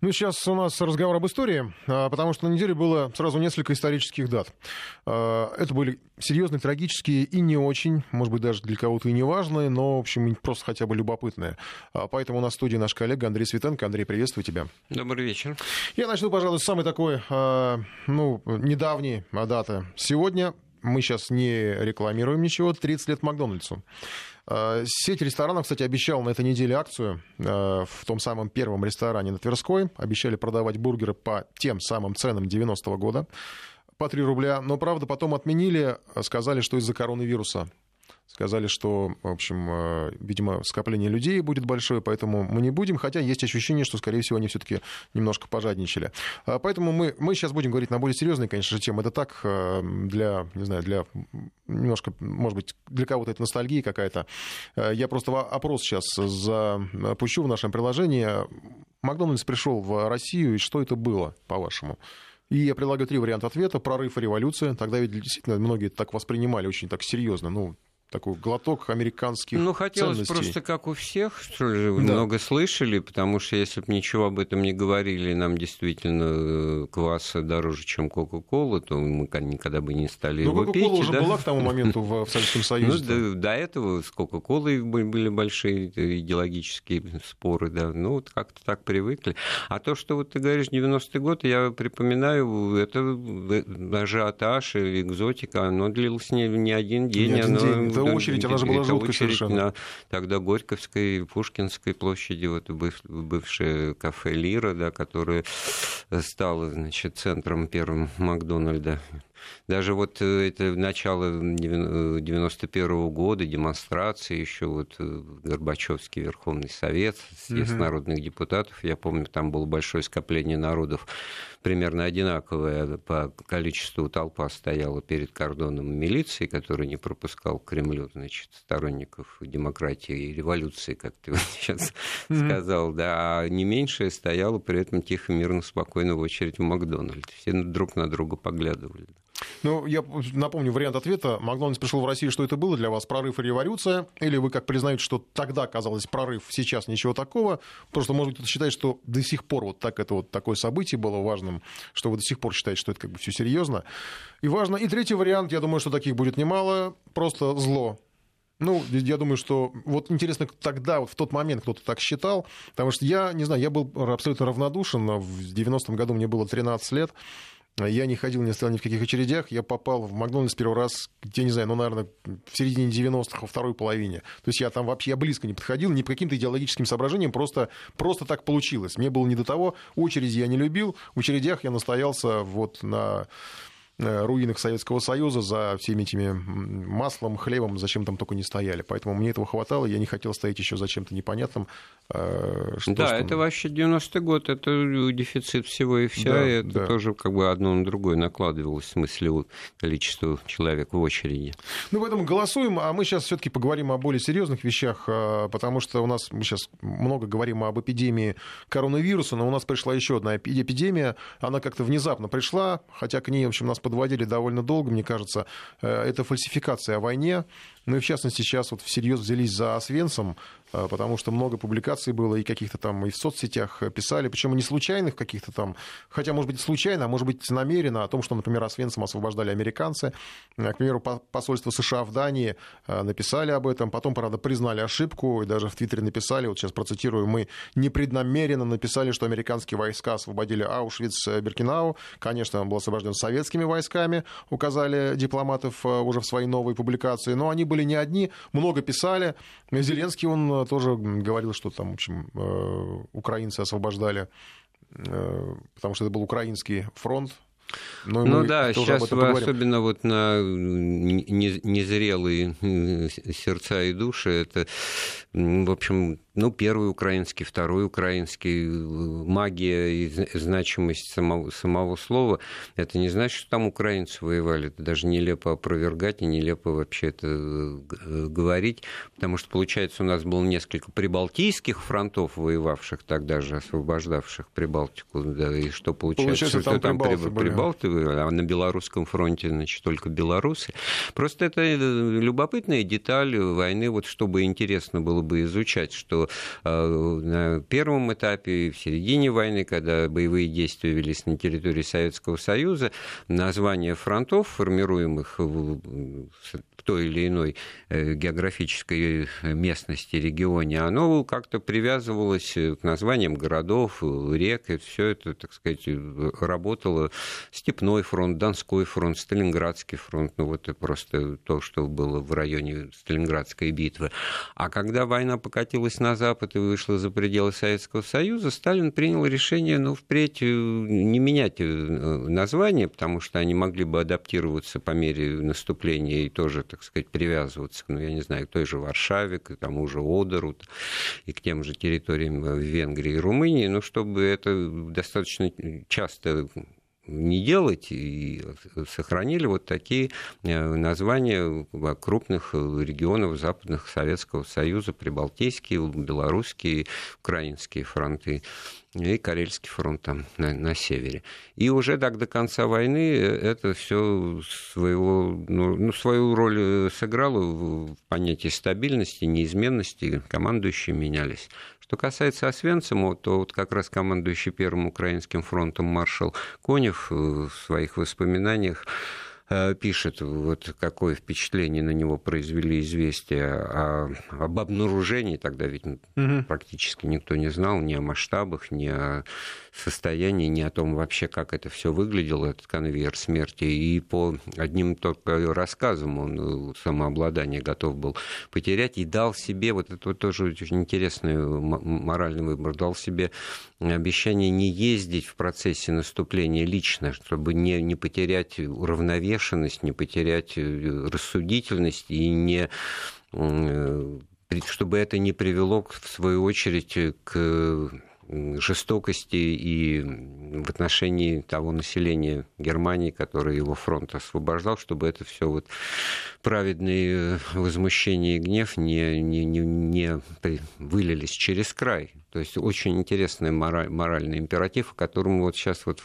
Ну, сейчас у нас разговор об истории, а, потому что на неделе было сразу несколько исторических дат. А, это были серьезные, трагические и не очень, может быть, даже для кого-то и не важные, но, в общем, просто хотя бы любопытные. А, поэтому на студии наш коллега Андрей Светенко. Андрей, приветствую тебя. Добрый вечер. Я начну, пожалуй, с самой такой, ну, недавней даты. Сегодня мы сейчас не рекламируем ничего, 30 лет Макдональдсу. Э, сеть ресторанов, кстати, обещала на этой неделе акцию э, в том самом первом ресторане на Тверской. Обещали продавать бургеры по тем самым ценам 90-го года по 3 рубля. Но, правда, потом отменили, сказали, что из-за коронавируса сказали, что, в общем, э, видимо, скопление людей будет большое, поэтому мы не будем, хотя есть ощущение, что, скорее всего, они все-таки немножко пожадничали. А поэтому мы, мы сейчас будем говорить на более серьезные, конечно же, темы. Это так э, для, не знаю, для немножко, может быть, для кого-то это ностальгия какая-то. Э, я просто опрос сейчас запущу в нашем приложении. Макдональдс пришел в Россию, и что это было, по-вашему? И я предлагаю три варианта ответа. Прорыв и революция. Тогда ведь действительно многие так воспринимали очень так серьезно. Ну, такой глоток американских Ну, хотелось ценностей. просто, как у всех, что ли, да. много слышали, потому что если бы ничего об этом не говорили, нам действительно э, кваса дороже, чем Кока-Кола, то мы никогда бы не стали Но его Coca-Cola пить. уже да? была к тому моменту в, в Советском Союзе. Ну, до, до этого с Кока-Колой были большие идеологические споры, да, ну, вот как-то так привыкли. А то, что вот ты говоришь, 90-й год, я припоминаю, это ажиотаж или экзотика, оно длилось не, не один день, не один оно день эта очередь, она же была жуткой совершенно. На тогда Горьковской, Пушкинской площади, вот бывшее кафе «Лира», да, которое стало, значит, центром первым Макдональда даже вот э, это начало 91 -го года, демонстрации, еще вот э, Горбачевский Верховный Совет, съезд угу. народных депутатов, я помню, там было большое скопление народов, примерно одинаковое по количеству толпа стояла перед кордоном милиции, который не пропускал к Кремлю, значит, сторонников демократии и революции, как ты вот сейчас сказал, да, а не меньшее стояло при этом тихо, мирно, спокойно в очередь в Макдональд. Все друг на друга поглядывали. Ну, я напомню вариант ответа. Макдональдс пришел в Россию, что это было для вас? Прорыв и революция? Или вы как признаете, что тогда казалось прорыв, сейчас ничего такого? Просто, может быть, кто-то считает, что до сих пор вот так это вот такое событие было важным, что вы до сих пор считаете, что это как бы все серьезно и важно. И третий вариант, я думаю, что таких будет немало, просто зло. Ну, я думаю, что вот интересно тогда, вот в тот момент кто-то так считал, потому что я, не знаю, я был абсолютно равнодушен, в 90-м году мне было 13 лет, я не ходил, не стоял ни в каких очередях. Я попал в Макдональдс первый раз, я не знаю, ну, наверное, в середине 90-х, во второй половине. То есть я там вообще я близко не подходил, ни по каким-то идеологическим соображениям, просто, просто так получилось. Мне было не до того. Очереди я не любил. В очередях я настоялся вот на руинах Советского Союза, за всеми этими маслом, хлебом, зачем там только не стояли. Поэтому мне этого хватало, я не хотел стоять еще за чем-то непонятным. Э, что, да, что... это вообще 90-й год, это дефицит всего и вся, да, и это да. тоже как бы одно на другое накладывалось в смысле количества человек в очереди. Ну, поэтому голосуем, а мы сейчас все-таки поговорим о более серьезных вещах, э, потому что у нас мы сейчас много говорим об эпидемии коронавируса, но у нас пришла еще одна эпидемия, она как-то внезапно пришла, хотя к ней, в общем, нас подводили довольно долго, мне кажется, э, это фальсификация о войне. Ну и в частности сейчас вот всерьез взялись за Освенцем, а, потому что много публикаций было и каких-то там и в соцсетях писали, причем не случайных каких-то там, хотя, может быть, случайно, а может быть, намеренно, о том, что, например, Освенцим освобождали американцы. А, к примеру, посольство США в Дании а, написали об этом, потом, правда, признали ошибку и даже в Твиттере написали, вот сейчас процитирую, мы непреднамеренно написали, что американские войска освободили Аушвиц-Беркинау. Конечно, он был освобожден советскими войсками, указали дипломатов уже в своей новой публикации, но они были не одни, много писали. Зеленский, он тоже говорил, что там, в общем, э, украинцы освобождали, э, потому что это был украинский фронт, но ну да, сейчас вы особенно вот на незрелые сердца и души, это, в общем, ну, первый украинский, второй украинский, магия и значимость самого, самого слова, это не значит, что там украинцы воевали. Это даже нелепо опровергать и нелепо вообще это э, говорить, потому что, получается, у нас было несколько прибалтийских фронтов, воевавших тогда же, освобождавших Прибалтику, да, и что получается, получается что там, там прибалты, прибалты, а на белорусском фронте, значит, только белорусы. Просто это э, любопытная деталь войны, вот чтобы интересно было бы изучать, что что на первом этапе, в середине войны, когда боевые действия велись на территории Советского Союза, названия фронтов, формируемых той или иной э, географической местности, регионе, оно как-то привязывалось к названиям городов, рек, и все это, так сказать, работало. Степной фронт, Донской фронт, Сталинградский фронт, ну вот это просто то, что было в районе Сталинградской битвы. А когда война покатилась на запад и вышла за пределы Советского Союза, Сталин принял решение, ну, впредь э, не менять э, название, потому что они могли бы адаптироваться по мере наступления и тоже, так так сказать, привязываться, ну, я не знаю, к той же Варшаве, к тому же Одеру и к тем же территориям в Венгрии и Румынии, но чтобы это достаточно часто не делать, и сохранили вот такие э, названия крупных регионов западных Советского Союза, прибалтийские, белорусские, украинские фронты и Карельский фронт там на, на севере. И уже так до конца войны это все своего, ну, ну, свою роль э, сыграло в понятии стабильности, неизменности, командующие менялись. Что касается Освенцима, то вот как раз командующий Первым Украинским фронтом маршал Конев в своих воспоминаниях Э, пишет, вот какое впечатление на него произвели известия о, об обнаружении, тогда ведь угу. практически никто не знал ни о масштабах, ни о состоянии, ни о том вообще, как это все выглядело, этот конвейер смерти. И по одним только рассказам он э, самообладание готов был потерять и дал себе, вот это вот тоже очень интересный моральный выбор, дал себе обещание не ездить в процессе наступления лично, чтобы не, не потерять уравновешенность, не потерять э, рассудительность и не э, чтобы это не привело, в свою очередь, к жестокости и в отношении того населения Германии, которое его фронт освобождал, чтобы это все вот праведные возмущения и гнев не, не, не, не вылились через край. То есть очень интересный мораль, моральный императив, о котором вот сейчас вот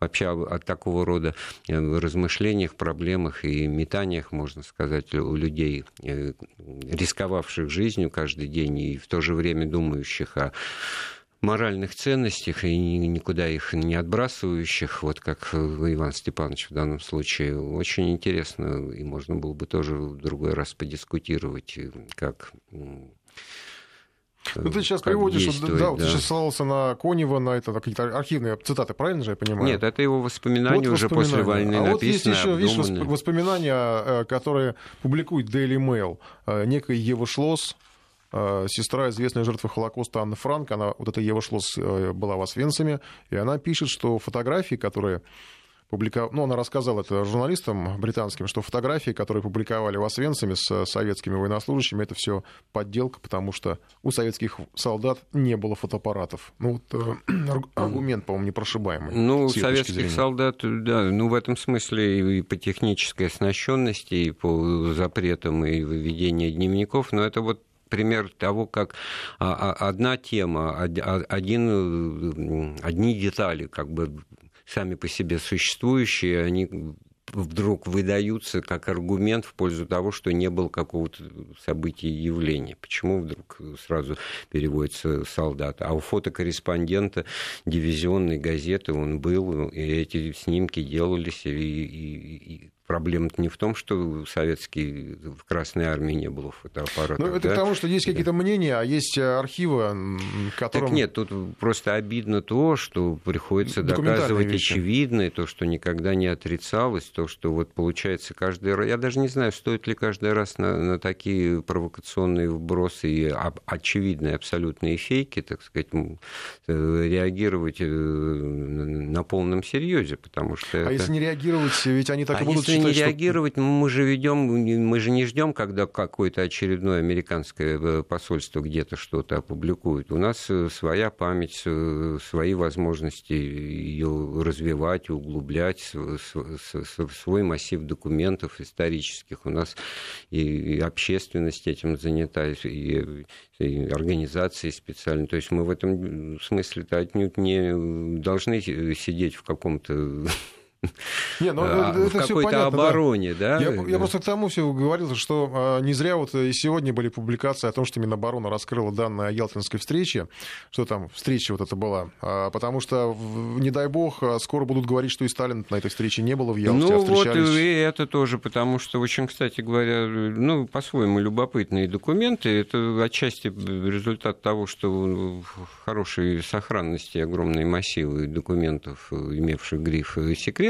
вообще от такого рода э, размышлениях, проблемах и метаниях, можно сказать, у людей, э, рисковавших жизнью каждый день и в то же время думающих о моральных ценностях и никуда их не отбрасывающих, вот как Иван Степанович в данном случае, очень интересно, и можно было бы тоже в другой раз подискутировать, как ну, ты сейчас приводишь, да, да, вот ты сейчас ссылался на Конева, на это, какие-то архивные цитаты, правильно же я понимаю? Нет, это его воспоминания вот уже воспоминания. после войны а вот есть еще, видишь, воспоминания, э, которые публикует Daily Mail, э, некая Ева Шлосс, Э, сестра известной жертвы Холокоста Анны Франк, она, вот эта Ева Шлосс э, была в Освенциме, и она пишет, что фотографии, которые публиковали, ну, она рассказала это журналистам британским, что фотографии, которые публиковали в Освенциме с советскими военнослужащими, это все подделка, потому что у советских солдат не было фотоаппаратов. Ну, вот э, аргумент, по-моему, непрошибаемый. Ну, у советских солдат, да, ну, в этом смысле и по технической оснащенности, и по запретам, и выведению дневников, но это вот пример того, как а, а, одна тема, один, одни детали, как бы сами по себе существующие, они вдруг выдаются как аргумент в пользу того, что не было какого-то события явления. Почему вдруг сразу переводится солдат? А у фотокорреспондента дивизионной газеты он был, и эти снимки делались, и, и, и проблема не в том, что советский в Красной Армии не было фотоаппаратов. Ну, это да? потому, что есть какие-то мнения, а есть э, архивы, которые... Так нет, тут просто обидно то, что приходится доказывать вещи. очевидное, то, что никогда не отрицалось, то, что вот получается каждый раз... Я даже не знаю, стоит ли каждый раз на, на такие провокационные вбросы и очевидные абсолютные фейки, так сказать, э, реагировать э, на полном серьезе, потому что... А это... если не реагировать, ведь они так а и будут если не реагировать, что... мы же ведем, мы же не ждем, когда какое-то очередное американское э, посольство где-то что-то опубликует. У нас э, своя память, э, свои возможности ее развивать, углублять, свой массив документов исторических. У нас и общественность этим занята, и организации специальные. То есть мы в этом смысле-то отнюдь не должны сидеть в каком-то не, ну, а, это в какой-то обороне, да? да? Я, я просто к тому все говорил, что а, не зря вот и сегодня были публикации о том, что Минобороны раскрыла данные о Ялтинской встрече, что там встреча вот это была, а, потому что, не дай бог, а, скоро будут говорить, что и Сталин на этой встрече не было в Ялте, ну, а встречались... вот и это тоже, потому что очень, кстати говоря, ну, по-своему любопытные документы, это отчасти результат того, что в хорошей сохранности огромные массивы документов, имевших гриф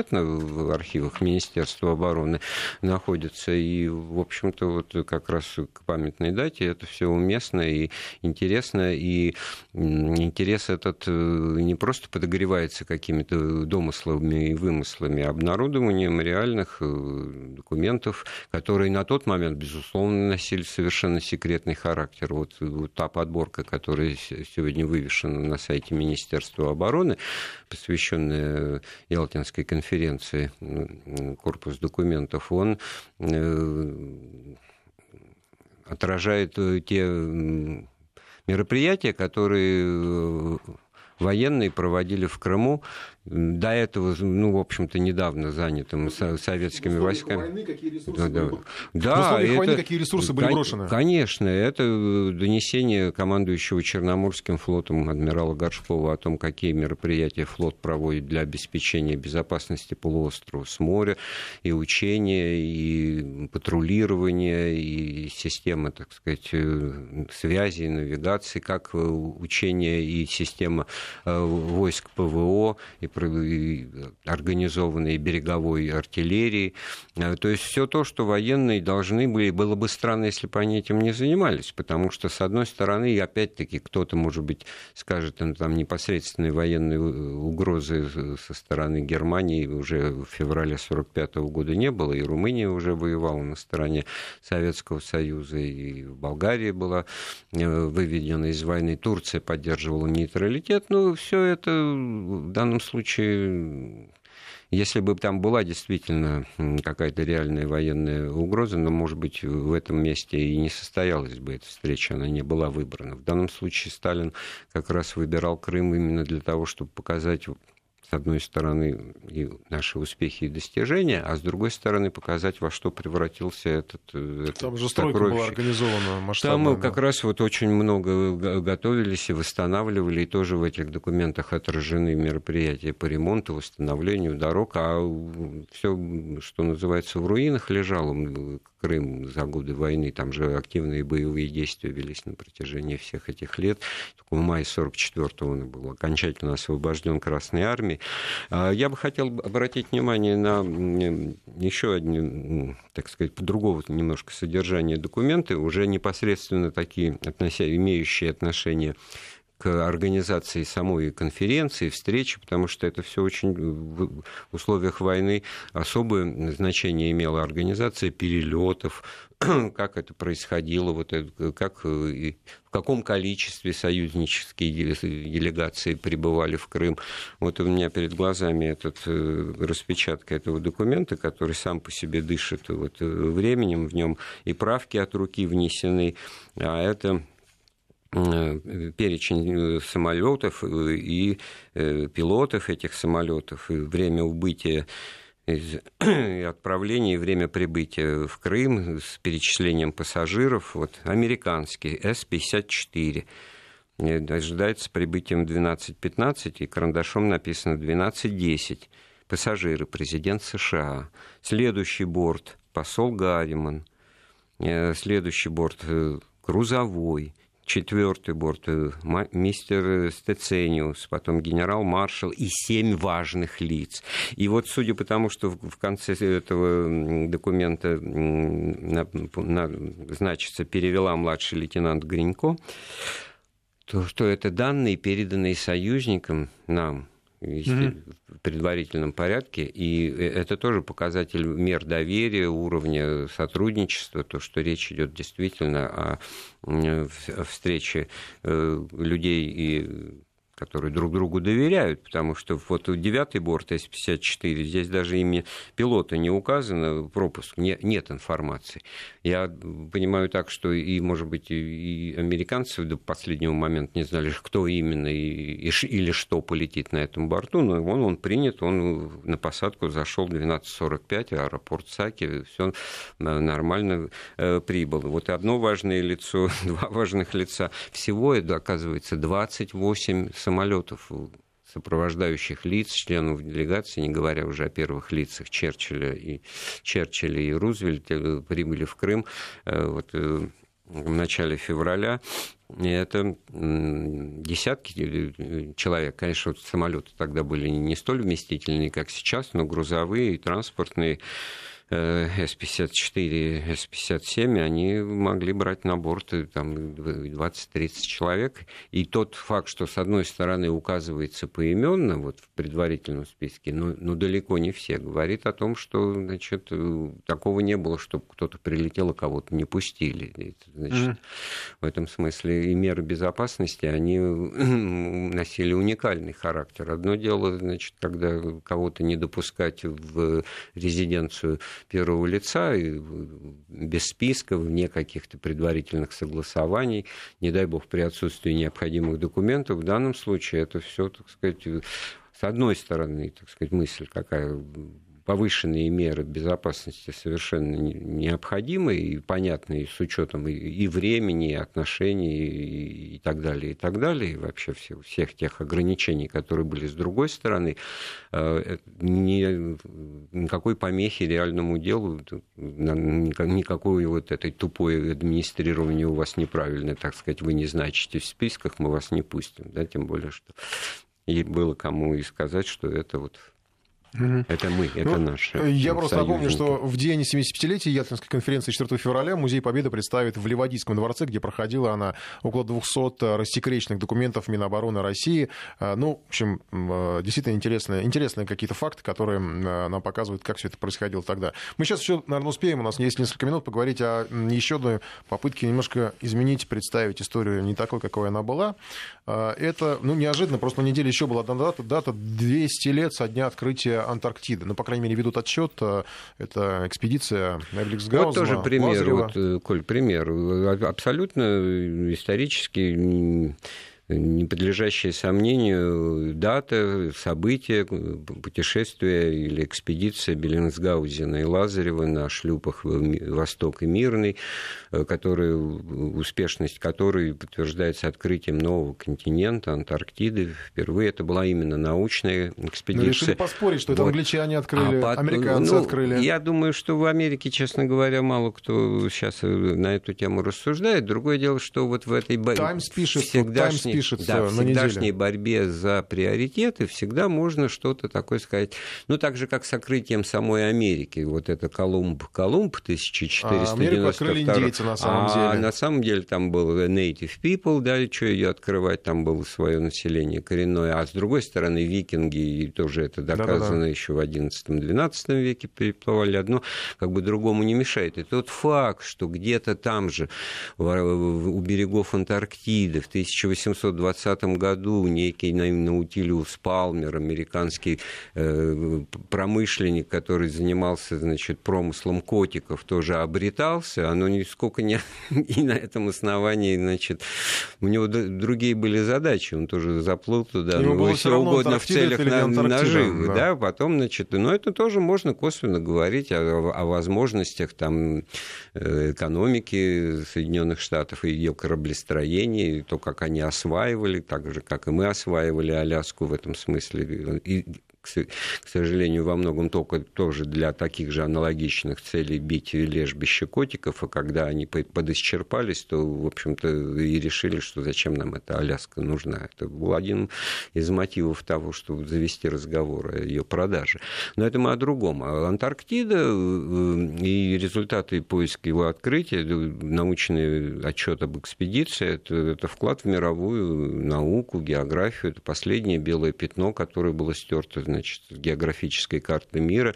«секретно» в архивах Министерства обороны находятся. И, в общем-то, вот как раз к памятной дате это все уместно и интересно. И интерес этот э, не просто подогревается какими-то домыслами и вымыслами, а обнародованием реальных э, документов, которые на тот момент, безусловно, носили совершенно секретный характер. Вот, вот та подборка, которая сегодня вывешена на сайте Министерства обороны, посвященная Ялтинской конференции, корпус документов, он э, отражает те мероприятия, которые военные проводили в Крыму до этого, ну, в общем-то, недавно занятым советскими в войсками. Войны какие ресурсы да, были... да. это... войны какие ресурсы были брошены? Конечно, это донесение командующего Черноморским флотом адмирала Горшкова о том, какие мероприятия флот проводит для обеспечения безопасности полуострова с моря, и учения, и патрулирование, и система, так сказать, э, связи, навигации, как э, учения и система э, войск ПВО, и организованной береговой артиллерии. Э, то есть все то, что военные должны были, было бы странно, если бы они этим не занимались, потому что, с одной стороны, опять-таки кто-то, может быть, скажет, ну, там непосредственной военной угрозы со стороны Германии уже в феврале 1945 года не было, и Румыния уже воевала на стороне Советского Союза, и Болгария была э, выведена из войны, Турция поддерживала нейтралитет, но все это в данном случае случае, если бы там была действительно какая-то реальная военная угроза, но, может быть, в этом месте и не состоялась бы эта встреча, она не была выбрана. В данном случае Сталин как раз выбирал Крым именно для того, чтобы показать с одной стороны, и наши успехи и достижения, а с другой стороны, показать, во что превратился этот э, Там же стройка была организована масштабно. Там мы как раз вот очень много готовились и восстанавливали, и тоже в этих документах отражены мероприятия по ремонту, восстановлению дорог, а все, что называется, в руинах лежало. Крым за годы войны, там же активные боевые действия велись на протяжении всех этих лет. Только в мае 44-го он был окончательно освобожден Красной Армией. А, я бы хотел обратить внимание на еще одни, так сказать, по-другому немножко содержание документы, уже непосредственно такие, имеющие отношение к организации самой конференции, встречи, потому что это все очень в условиях войны особое значение имела организация перелетов, как это происходило, вот это, как, в каком количестве союзнические делегации прибывали в Крым. Вот у меня перед глазами этот, э, распечатка этого документа, который сам по себе дышит вот, э, временем, в нем и правки от руки внесены, а это Э, перечень э, самолетов э, и пилотов этих самолетов, и время убытия и отправления, и время прибытия в Крым с перечислением пассажиров. Вот американский С-54 ожидается прибытием 12.15, и карандашом написано 12.10. Пассажиры, президент США. Следующий борт, посол Гарриман. Следующий борт, грузовой четвертый борт, э, мистер Стецениус, потом генерал-маршал и семь важных лиц. И вот судя по тому, что в конце этого документа на, на, значится перевела младший лейтенант Гринько, то что это данные, переданные союзникам нам, mm-hmm. в предварительном порядке. И э, это тоже показатель мер доверия, уровня сотрудничества, то, что речь идет действительно о встрече э, людей и которые друг другу доверяют, потому что вот девятый борт С-54, здесь даже имя пилота не указано, пропуск, не, нет информации. Я понимаю так, что и, может быть, и американцы до последнего момента не знали, кто именно и, и, или что полетит на этом борту, но он, он принят, он на посадку зашел в 12.45, аэропорт Саки, все нормально э, прибыл. Вот одно важное лицо, два важных лица. Всего это, оказывается, 28 самолетов сопровождающих лиц, членов делегации, не говоря уже о первых лицах Черчилля и, Черчилля и Рузвельта, прибыли в Крым э, вот, э, в начале февраля. И это десятки э, человек. Конечно, вот самолеты тогда были не столь вместительные, как сейчас, но грузовые и транспортные с-54, С-57, они могли брать на борт э, там, 20-30 человек. И тот факт, что с одной стороны указывается поименно вот, в предварительном списке, но, но далеко не все, говорит о том, что значит, э, такого не было, чтобы кто-то прилетел, и кого-то не пустили. Значит, mm-hmm. В этом смысле и меры безопасности, они носили уникальный характер. Одно дело, значит, когда кого-то не допускать в резиденцию первого лица, без списка, вне каких-то предварительных согласований, не дай бог при отсутствии необходимых документов. В данном случае это все, так сказать, с одной стороны, так сказать, мысль какая повышенные меры безопасности совершенно необходимы и понятны с учетом и времени, и отношений, и так далее, и так далее, и вообще всех, тех ограничений, которые были с другой стороны, э, ни, никакой помехи реальному делу, никакой вот этой тупой администрирования у вас неправильное, так сказать, вы не значитесь в списках, мы вас не пустим, да, тем более, что и было кому и сказать, что это вот Угу. Это мы, это ну, наши. Я просто напомню, что в день 75-летия Ялтинской конференции 4 февраля Музей Победы представит в Ливадийском дворце, где проходила она около 200 рассекреченных документов Минобороны России. А, ну, в общем, а, действительно интересные, интересные какие-то факты, которые а, нам показывают, как все это происходило тогда. Мы сейчас еще, наверное, успеем, у нас есть несколько минут, поговорить о еще одной попытке немножко изменить, представить историю не такой, какой она была. Это, ну, неожиданно, просто на неделе еще была дата, дата 200 лет со дня открытия Антарктиды. Ну, по крайней мере, ведут отчет. Э, это экспедиция Эрликсгаузена, Вот тоже пример, вот, э, Коль, пример. Абсолютно исторически не подлежащее сомнению дата, события, путешествия или экспедиция Беллинсгаузена и Лазарева на шлюпах «Восток» и «Мирный», э, который, успешность которой подтверждается открытием нового континента, Антарктиды. Впервые это была именно научная экспедиция. Но решили поспорить, что это вот. англичане открыли, а американцы ну, открыли. Я думаю, что в Америке, честно говоря, мало кто сейчас на эту тему рассуждает. Другое дело, что вот в этой... Таймс пишет, всегдашней пишется да, в всегдашней борьбе за приоритеты всегда можно что-то такое сказать. Ну, так же, как с открытием самой Америки. Вот это Колумб, Колумб 1492. А Америку открыли индейцы, на самом а деле. А на самом деле там был native people, да, что ее открывать, там было свое население коренное. А с другой стороны, викинги, и тоже это доказано Да-да-да. еще в XI-XII веке, переплывали одно, как бы другому не мешает. И тот факт, что где-то там же, у берегов Антарктиды в 1820 2020 году некий Наутилиус Палмер, американский э, промышленник, который занимался значит, промыслом котиков, тоже обретался. Оно нисколько не... И на этом основании, значит, у него другие были задачи. Он тоже заплыл туда, Ему ну, все угодно в целях на, наживы. Да. да, потом, значит, но это тоже можно косвенно говорить о, о возможностях там, э, экономики Соединенных Штатов и ее кораблестроения, и то, как они осваивали осваивали, так же, как и мы осваивали Аляску в этом смысле. И к сожалению, во многом только тоже для таких же аналогичных целей бить лежбище котиков, а когда они подисчерпались, то, в общем-то, и решили, что зачем нам эта Аляска нужна. Это был один из мотивов того, чтобы завести разговор о ее продаже. Но это мы о другом. А Антарктида э, и результаты поиска его открытия, научный отчет об экспедиции, это, это вклад в мировую науку, географию. Это последнее белое пятно, которое было стерто значит, географической карты мира.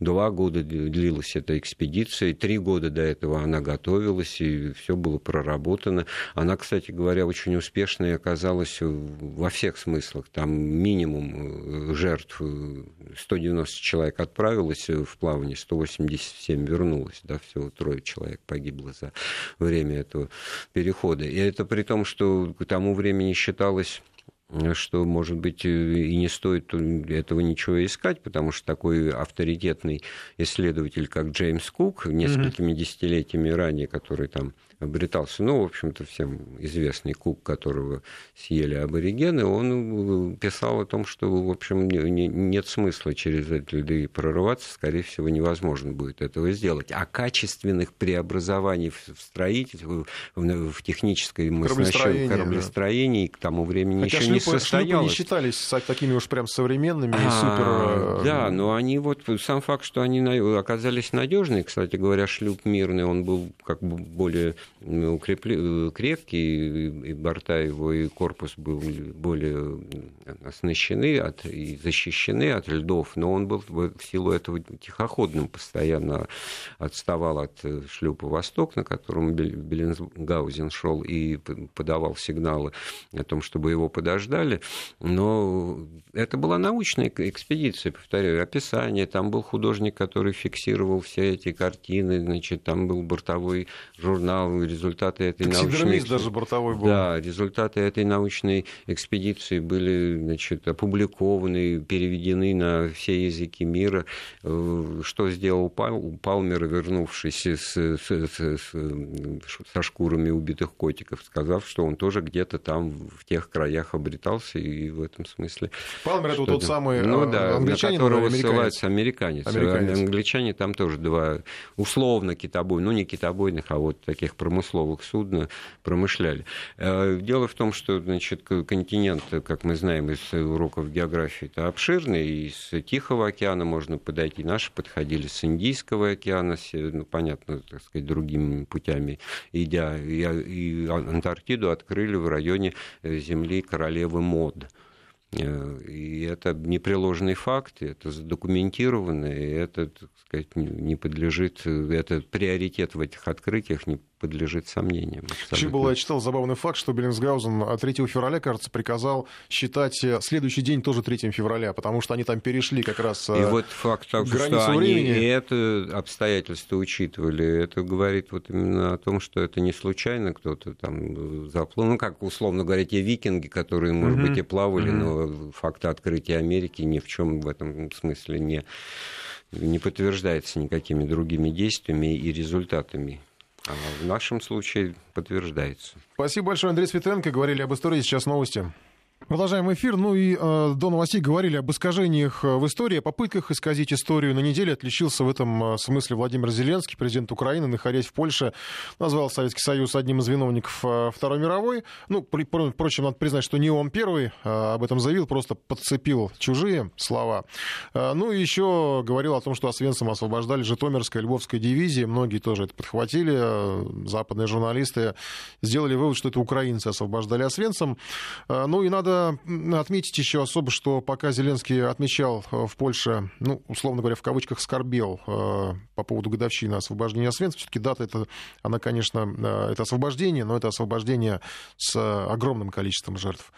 Два года длилась эта экспедиция, три года до этого она готовилась, и все было проработано. Она, кстати говоря, очень успешной оказалась во всех смыслах. Там минимум э, жертв 190 э, человек отправилось в плавание, 187 вернулось, да, всего трое человек погибло за время этого перехода. И это при том, что к тому времени считалось что, может быть, и не стоит этого ничего искать, потому что такой авторитетный исследователь, как Джеймс Кук, несколькими mm-hmm. десятилетиями ранее, который там обретался, ну, в общем-то, всем известный куб, которого съели аборигены, он э, писал о том, что, в общем, нет смысла через эти льды прорываться, скорее всего, невозможно будет этого сделать. А качественных преобразований в строительстве, в техническом кораблестроении, кораблестроении да. к тому времени Хотя еще шлюпы, не состоялось. Шлюпы не считались такими уж прям современными и а, супер... Э, да, но они вот, сам факт, что они оказались надежные, кстати говоря, шлюп мирный, он был как бы более укрепли, крепкий, и борта его, и корпус был более оснащены от, и защищены от льдов, но он был в силу этого тихоходным, постоянно отставал от шлюпа «Восток», на котором Беллингаузен шел и подавал сигналы о том, чтобы его подождали. Но это была научная экспедиция, повторяю, описание. Там был художник, который фиксировал все эти картины, значит, там был бортовой журнал, результаты этой научной... даже бортовой был. Да, результаты этой научной экспедиции были значит, опубликованы, переведены на все языки мира. Э, что сделал Пал, Палмер, вернувшись с, с, с, со шкурами убитых котиков, сказав, что он тоже где-то там в тех краях обретался, и в этом смысле... Палмер это тот самый ну, э, да, англичанин, на которого ссылается американец. американец. Англичане там тоже два условно китобойных, ну не китобойных, а вот таких промысловых судна промышляли. Э, дело в том, что значит, континент, как мы знаем из уроков географии, это обширный, и Тихого океана можно подойти. Наши подходили с Индийского океана, ну, понятно, так сказать, другими путями идя, и Антарктиду открыли в районе э, земли королевы Мод. Э, и это непреложный факт, это задокументировано, и это, так сказать, не подлежит, этот приоритет в этих открытиях не подлежит сомнениям. Еще было, я читал забавный факт, что Беллинсгаузен 3 февраля, кажется, приказал считать э, следующий день тоже 3 февраля, потому что они там перешли как раз и э, вот факт того, что времени. Они это обстоятельство учитывали, это говорит вот именно о том, что это не случайно кто-то там заплыл. Ну, как условно говоря, те викинги, которые, может mm-hmm. быть, и плавали, mm-hmm. но факт открытия Америки ни в чем в этом смысле не не подтверждается никакими другими действиями и результатами. А в нашем случае подтверждается. Спасибо большое, Андрей Светенко. Говорили об истории. Сейчас новости. Продолжаем эфир. Ну и э, до новостей говорили об искажениях э, в истории, о попытках исказить историю. На неделе отличился в этом э, смысле Владимир Зеленский, президент Украины, находясь в Польше, назвал Советский Союз одним из виновников э, Второй мировой. Ну, при, впрочем, надо признать, что не он первый э, об этом заявил, просто подцепил чужие слова. Э, ну и еще говорил о том, что Освенцим освобождали Житомирская, Львовская дивизии. Многие тоже это подхватили. Э, западные журналисты сделали вывод, что это украинцы освобождали Освенцим. Э, ну и надо отметить еще особо, что пока Зеленский отмечал э, в Польше, ну, условно говоря, в кавычках скорбел э, по поводу годовщины освобождения Освенцима, все-таки дата это, она, конечно, э, это освобождение, но это освобождение с огромным количеством жертв.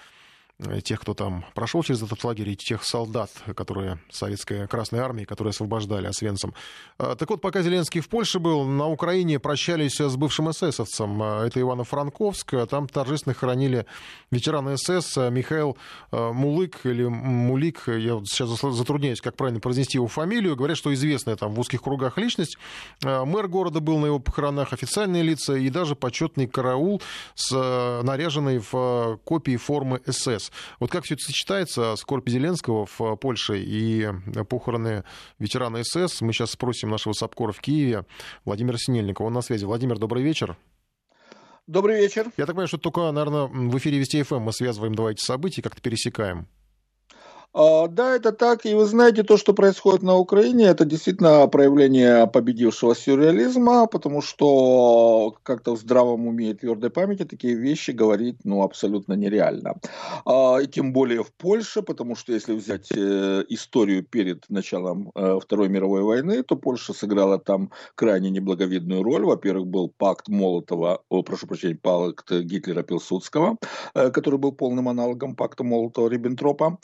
Э, тех, кто там прошел через этот лагерь, и тех солдат, которые советской Красной Армии, которые освобождали Освенцим. А, так вот, пока Зеленский в Польше был, на Украине прощались с бывшим эсэсовцем. А, это Ивано-Франковск. Там торжественно хоронили ветерана СС Михаил а, Мулык или Мулик. Я сейчас затрудняюсь, как правильно произнести его фамилию. Говорят, что известная там в узких кругах личность. Мэр города был на его похоронах, официальные лица и даже почетный караул, с, наряженный в копии формы СС. Вот как все это сочетается, скорбь Зеленского в Польше и похороны ветерана СС, мы сейчас спросим нашего САПКОРа в Киеве Владимира Синельникова. Он на связи. Владимир, добрый вечер. Добрый вечер. Я так понимаю, что только, наверное, в эфире Вести ФМ мы связываем два эти события, как-то пересекаем. А, да, это так. И вы знаете, то, что происходит на Украине, это действительно проявление победившего сюрреализма, потому что как-то в здравом уме и твердой памяти такие вещи говорить ну, абсолютно нереально. А, и тем более в Польше, потому что если взять э, историю перед началом э, Второй мировой войны, то Польша сыграла там крайне неблаговидную роль. Во-первых, был пакт Молотова, о, прошу прощения, пакт Гитлера-Пилсудского, э, который был полным аналогом пакта Молотова-Риббентропа.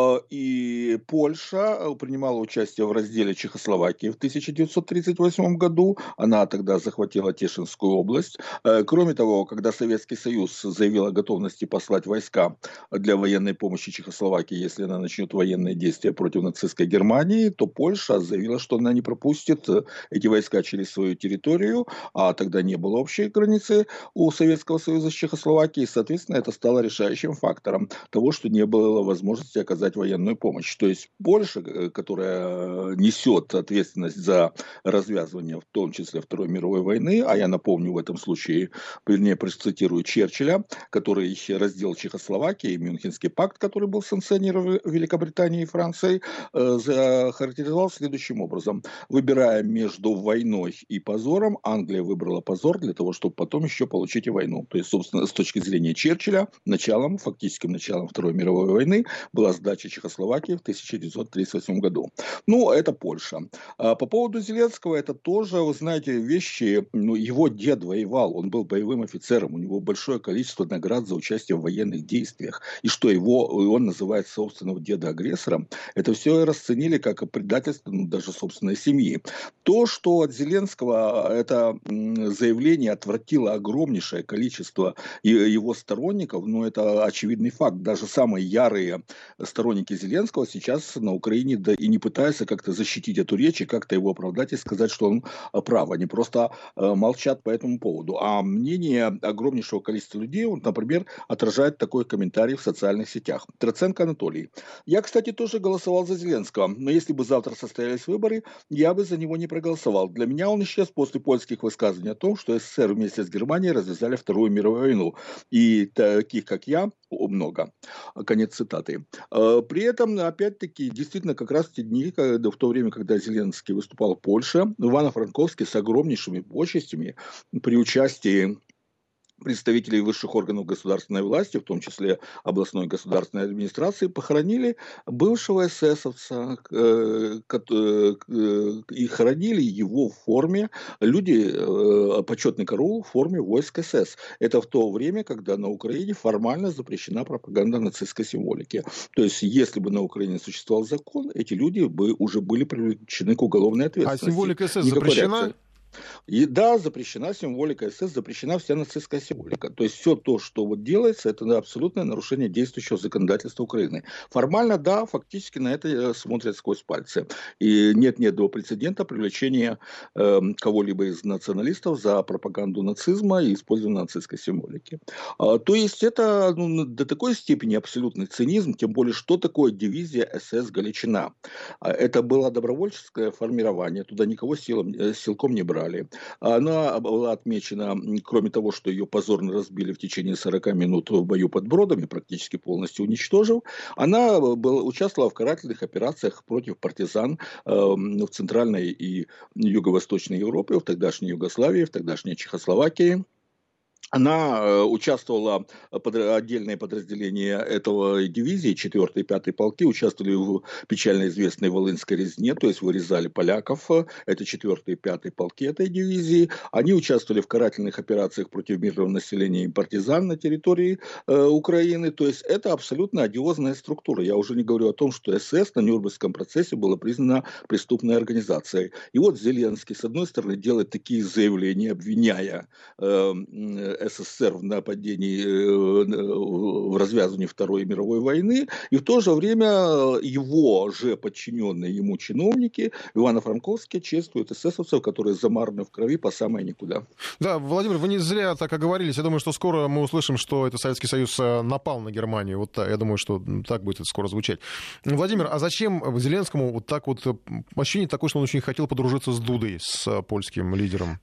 А, и Польша э, принимала участие в разделе Чехословакии в 1938 году. Она тогда захватила Тешинскую область. Э, кроме того, когда Советский Союз заявил о готовности послать войска для военной помощи Чехословакии, если она начнет военные действия против нацистской Германии, то Польша заявила, что она не пропустит э, эти войска через свою территорию, а тогда не было общей границы у Советского Союза с Чехословакией. Соответственно, это стало решающим фактором того, что не было возможности оказать военную помощь. То есть Польша, э, которая несет ответственность за развязывание, в том числе Второй мировой войны, а я напомню в этом случае, вернее, процитирую Черчилля, который разделал Чехословакии, Мюнхенский пакт, который был санкционирован Великобританией и Францией, э, характеризовал следующим образом. Выбирая между войной и позором, Англия выбрала позор для того, чтобы потом еще получить и войну. То есть, собственно, с точки зрения Черчилля, началом, фактическим началом Второй мировой войны была сдача Чехословакии в 1938 году. Ну, это Польша. А по поводу Зеленского, это тоже, вы знаете, вещи, ну, его дед воевал, он был боевым офицером, у него большое количество наград за участие в военных действиях, и что его, он называет собственного деда агрессором, это все расценили как предательство ну, даже собственной семьи. То, что от Зеленского это заявление отвратило огромнейшее количество его сторонников, ну, это очевидный факт. Даже самые ярые сторонники Зеленского сейчас на Украине да и не пытаются как-то защитить эту речь и как-то его оправдать и сказать, что он а, прав. Они просто э, молчат по этому поводу. А мнение огромнейшего количества людей, вот, например, отражает такой комментарий в социальных сетях. Троценко Анатолий. Я, кстати, тоже голосовал за Зеленского, но если бы завтра состоялись выборы, я бы за него не проголосовал. Для меня он исчез после польских высказываний о том, что СССР вместе с Германией развязали Вторую мировую войну. И таких, как я, много. Конец цитаты. Э, при этом, опять-таки, действительно, как раз те дни, когда, в то время, когда Зеленский выступал в Польше, Ивано-Франковский с огромнейшими почестями при участии представителей высших органов государственной власти, в том числе областной государственной администрации, похоронили бывшего эсэсовца э, э, и хоронили его в форме, люди, э, почетный караул в форме войск СС. Это в то время, когда на Украине формально запрещена пропаганда нацистской символики. То есть, если бы на Украине существовал закон, эти люди бы уже были привлечены к уголовной а ответственности. А символика СС запрещена? Реакции. И да, запрещена символика СС, запрещена вся нацистская символика. То есть все то, что вот делается, это абсолютное нарушение действующего законодательства Украины. Формально, да, фактически на это э, смотрят сквозь пальцы. И нет ни одного прецедента привлечения э, кого-либо из националистов за пропаганду нацизма и использование нацистской символики. А, то есть это ну, до такой степени абсолютный цинизм, тем более, что такое дивизия СС Галичина. А, это было добровольческое формирование, туда никого силом, э, силком не брали брали. Она была отмечена, кроме того, что ее позорно разбили в течение 40 минут в бою под Бродами, практически полностью уничтожив, она был, участвовала в карательных операциях против партизан э, в Центральной и Юго-Восточной Европе, в тогдашней Югославии, в тогдашней Чехословакии. Она э, участвовала, э, под, отдельные подразделения этого дивизии, 4 и 5 полки, участвовали в печально известной Волынской резне, то есть вырезали поляков, это 4 и 5 полки этой дивизии. Они участвовали в карательных операциях против мирного населения и партизан на территории э, Украины, то есть это абсолютно одиозная структура. Я уже не говорю о том, что СС на Нюрнбергском процессе была признана преступной организацией. И вот Зеленский, с одной стороны, делает такие заявления, обвиняя э, СССР в нападении, э, в развязывании Второй мировой войны, и в то же время его же подчиненные ему чиновники Ивано-Франковские чествуют эсэсовцев, которые замараны в крови по самое никуда. Да, Владимир, вы не зря так оговорились. Я думаю, что скоро мы услышим, что это Советский Союз э, напал на Германию. Вот я думаю, что так будет это скоро звучать. Владимир, а зачем Зеленскому вот так вот ощущение такое, что он очень хотел подружиться с Дудой, с польским лидером?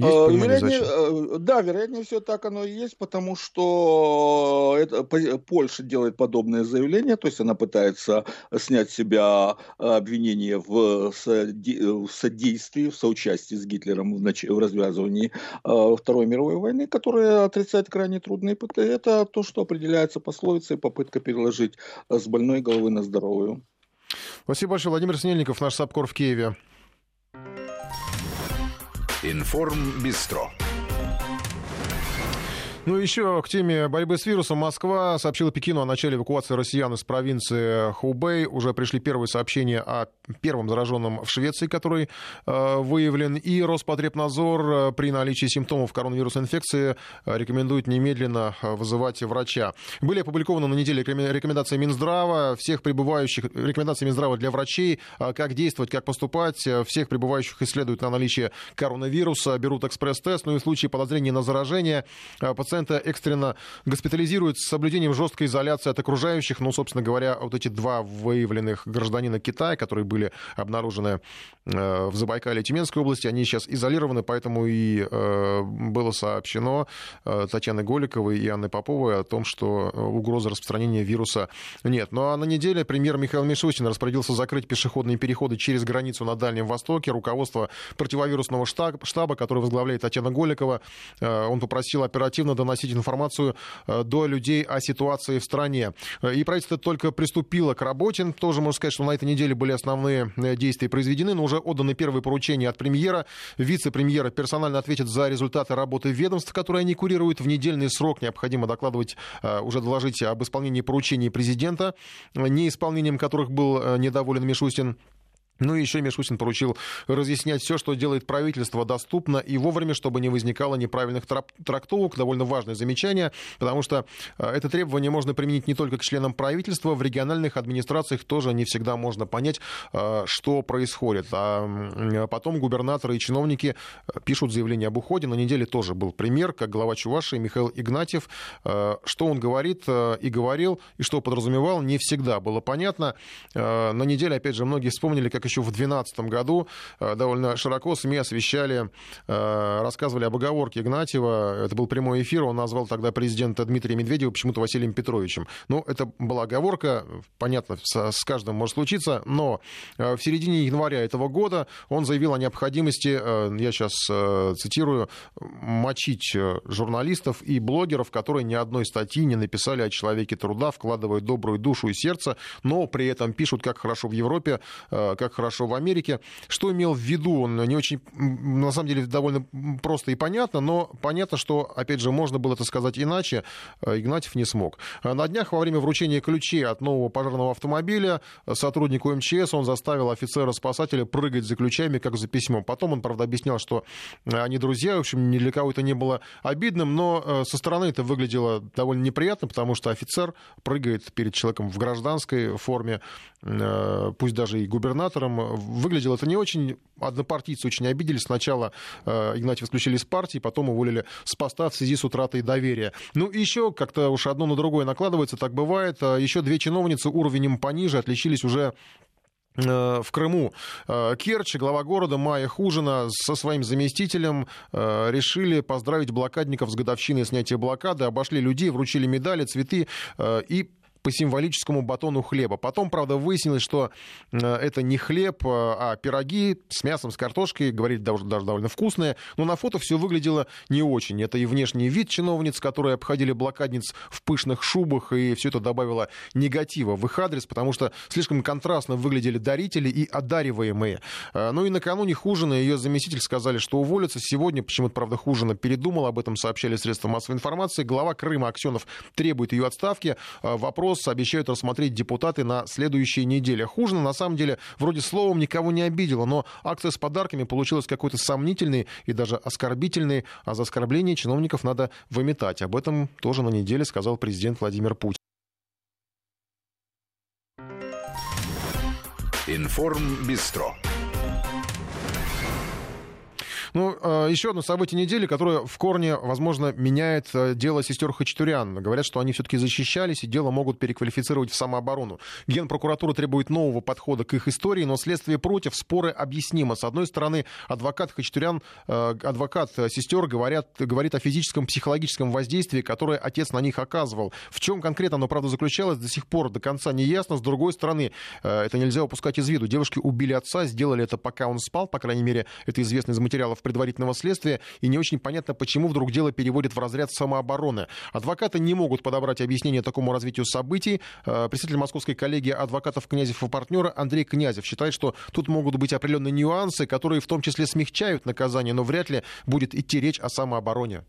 Есть э, вероятнее, э, да, вероятнее всего так оно и есть, потому что это, Польша делает подобное заявление, то есть она пытается снять с себя обвинение в содействии, в соучастии с Гитлером в, нач... в развязывании Второй мировой войны, которая отрицать крайне трудно. И это то, что определяется пословицей попытка переложить с больной головы на здоровую. Спасибо большое. Владимир Снельников, наш САПКОР в Киеве. Информ Бистро. Ну, еще к теме борьбы с вирусом. Москва сообщила Пекину о начале эвакуации россиян из провинции Хубэй. Уже пришли первые сообщения о первом зараженном в Швеции, который э, выявлен. И Роспотребнадзор э, при наличии симптомов коронавирусной инфекции э, рекомендует немедленно э, вызывать врача. Были опубликованы на неделе рекомендации Минздрава, всех прибывающих, рекомендации Минздрава для врачей, как действовать, как поступать. Всех прибывающих исследуют на наличие коронавируса, берут экспресс-тест, ну и в случае подозрения на заражение пациент пациента экстренно госпитализируют с соблюдением жесткой изоляции от окружающих. Ну, собственно говоря, вот эти два выявленных гражданина Китая, которые были обнаружены э, в Забайкале и Тюменской области, они сейчас изолированы, поэтому и э, было сообщено э, Татьяной Голиковой и Анной Поповой о том, что угрозы распространения вируса нет. Ну а на неделе премьер Михаил Мишустин распорядился закрыть пешеходные переходы через границу на Дальнем Востоке. Руководство противовирусного штаба, который возглавляет Татьяна Голикова, он попросил оперативно доносить информацию э, до людей о ситуации в стране. Э, и правительство только приступило к работе. Тоже можно сказать, что на этой неделе были основные э, действия произведены, но уже отданы первые поручения от премьера. Вице-премьера персонально ответит за результаты работы ведомств, которые они курируют. В недельный срок необходимо докладывать, уже доложить об исполнении поручений президента, неисполнением которых был недоволен Мишустин. Ну и еще Мишустин поручил разъяснять все, что делает правительство доступно и вовремя, чтобы не возникало неправильных трактовок. Довольно важное замечание, потому что э, это требование можно применить не только к членам правительства, в региональных администрациях тоже не всегда можно понять, э, что происходит. А потом губернаторы и чиновники э, пишут заявление об уходе. На неделе тоже был пример, как глава Чувашии Михаил Игнатьев. Что он говорит и говорил, и что подразумевал, не всегда было понятно. На неделе, опять же, многие вспомнили, как еще в 2012 году э, довольно широко СМИ освещали, э, рассказывали об оговорке Игнатьева. Это был прямой эфир, он назвал тогда президента Дмитрия Медведева почему-то Василием Петровичем. Ну, это была оговорка, понятно, с каждым может случиться, но э, в середине января этого года он заявил о необходимости, я сейчас цитирую, мочить журналистов и блогеров, которые ни одной статьи не написали о человеке труда, вкладывая добрую душу и сердце, но при этом пишут, как хорошо в Европе, как хорошо в Америке. Что имел в виду? Он не очень, на самом деле, довольно просто и понятно, но понятно, что, опять же, можно было это сказать иначе. Э, Игнатьев не смог. Э, на днях во время вручения ключей от нового пожарного автомобиля сотруднику МЧС он заставил офицера-спасателя прыгать за ключами, как за письмом. Потом он, правда, объяснял, что э, они друзья, в общем, ни для кого это не было обидным, но со стороны это выглядело довольно неприятно, потому что офицер прыгает перед человеком в гражданской форме, пусть даже и губернатором, котором выглядело это не очень. Однопартийцы очень обиделись. Сначала э, Игнатьев исключили из партии, потом уволили с поста в связи с утратой доверия. Ну еще как-то уж одно на другое накладывается, так бывает. Э, еще две чиновницы уровнем пониже отличились уже э, в Крыму. Керчь, глава города Майя Хужина со своим заместителем решили поздравить блокадников с годовщиной снятия блокады, обошли людей, вручили медали, цветы и по символическому батону хлеба. Потом, правда, выяснилось, что э, это не хлеб, э, а пироги с мясом, с картошкой, говорили, даже, даже довольно вкусные. Но на фото все выглядело не очень. Это и внешний вид чиновниц, которые обходили блокадниц в пышных шубах, и все это добавило негатива в их адрес, потому что слишком контрастно выглядели дарители и одариваемые. Э, ну и накануне Хужина ее заместитель сказали, что уволятся. Сегодня, почему-то, правда, Хужина передумал, об этом сообщали средства массовой информации. Глава Крыма Аксенов требует ее отставки. Вопрос вопрос обещают рассмотреть депутаты на следующей неделе. Хужина, на самом деле, вроде словом никого не обидела, но акция с подарками получилась какой-то сомнительной и даже оскорбительной, а за оскорбление чиновников надо выметать. Об этом тоже на неделе сказал президент Владимир Путин. Информ Бистро. Ну, э, еще одно событие недели, которое в корне, возможно, меняет э, дело сестер Хачатурян. Говорят, что они все-таки защищались, и дело могут переквалифицировать в самооборону. Генпрокуратура требует нового подхода к их истории, но следствие против, споры объяснимо. С одной стороны, адвокат Хачатурян, э, адвокат сестер говорят, говорит о физическом, психологическом воздействии, которое отец на них оказывал. В чем конкретно оно, правда, заключалось, до сих пор до конца не ясно. С другой стороны, это нельзя упускать из виду. Девушки убили отца, сделали это, пока он спал, по крайней мере, это известно из материалов предварительного следствия, и не очень понятно, почему вдруг дело переводит в разряд самообороны. Адвокаты не могут подобрать объяснение такому развитию событий. Э, представитель московской коллегии адвокатов Князев и партнера Андрей Князев считает, что тут могут быть определенные нюансы, которые в том числе смягчают наказание, но вряд ли будет идти речь о самообороне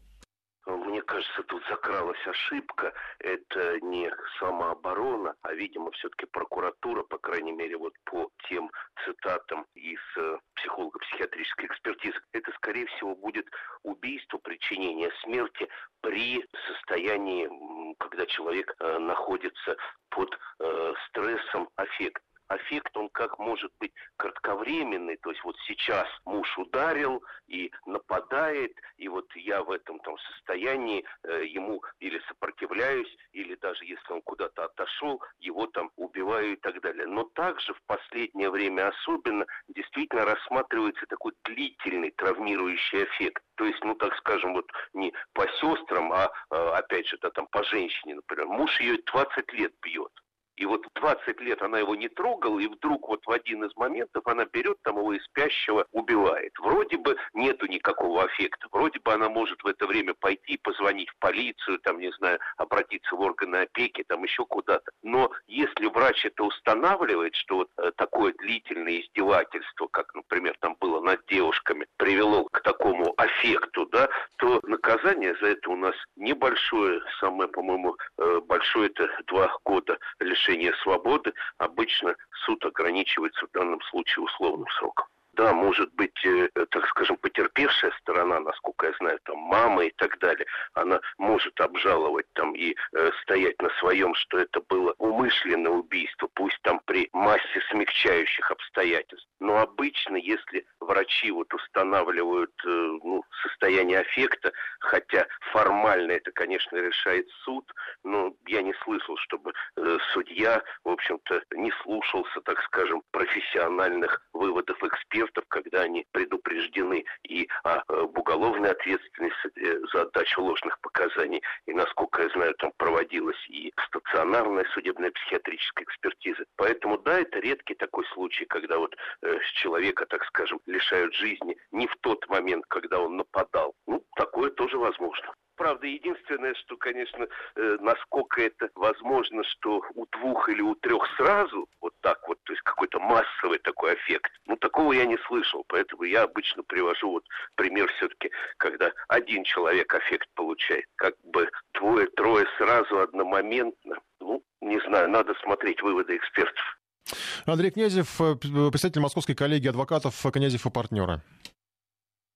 закралась ошибка, это не самооборона, а, видимо, все-таки прокуратура, по крайней мере, вот по тем цитатам из э, психолого-психиатрической экспертизы, это, скорее всего, будет убийство, причинение смерти при состоянии, когда человек э, находится под э, стрессом аффект аффект, он как может быть кратковременный, то есть вот сейчас муж ударил и нападает, и вот я в этом там состоянии э, ему или сопротивляюсь, или даже если он куда-то отошел, его там убиваю и так далее. Но также в последнее время особенно действительно рассматривается такой длительный травмирующий эффект. То есть, ну так скажем, вот не по сестрам, а э, опять же, да, там по женщине, например. Муж ее 20 лет бьет. И вот 20 лет она его не трогала, и вдруг вот в один из моментов она берет там его и спящего убивает. Вроде бы нету никакого аффекта. Вроде бы она может в это время пойти позвонить в полицию, там, не знаю, обратиться в органы опеки, там еще куда-то. Но если врач это устанавливает, что вот э, такое длительное издевательство, как, например, там было над девушками, привело к такому аффекту, да, то наказание за это у нас небольшое, самое, по-моему, э, большое это два года лишения лишения свободы, обычно суд ограничивается в данном случае условным сроком да, может быть, э, так скажем, потерпевшая сторона, насколько я знаю, там мама и так далее, она может обжаловать там и э, стоять на своем, что это было умышленное убийство, пусть там при массе смягчающих обстоятельств. Но обычно, если врачи вот устанавливают э, ну, состояние аффекта, хотя формально это, конечно, решает суд, но я не слышал, чтобы э, судья, в общем-то, не слушался, так скажем, профессиональных выводов экспертов, когда они предупреждены и о э, уголовной ответственности э, за отдачу ложных показаний. И, насколько я знаю, там проводилась и стационарная судебная психиатрическая экспертиза. Поэтому, да, это редкий такой случай, когда вот э, человека, так скажем, лишают жизни не в тот момент, когда он нападал. Ну, такое тоже возможно. Правда, единственное, что, конечно, э, насколько это возможно, что у двух или у трех сразу, вот так вот, то есть какой-то массовый такой эффект, ну, такого я не слышал, поэтому я обычно привожу вот пример все-таки, когда один человек эффект получает, как бы двое-трое сразу одномоментно, ну, не знаю, надо смотреть выводы экспертов. Андрей Князев, э, представитель московской коллегии адвокатов Князев и партнера.